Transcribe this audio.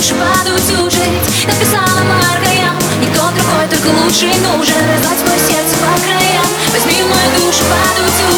души падают ужить Написала Марка я. Никто другой, только лучший нужен. Раздать свое сердце по краям. Возьми мою душу, падают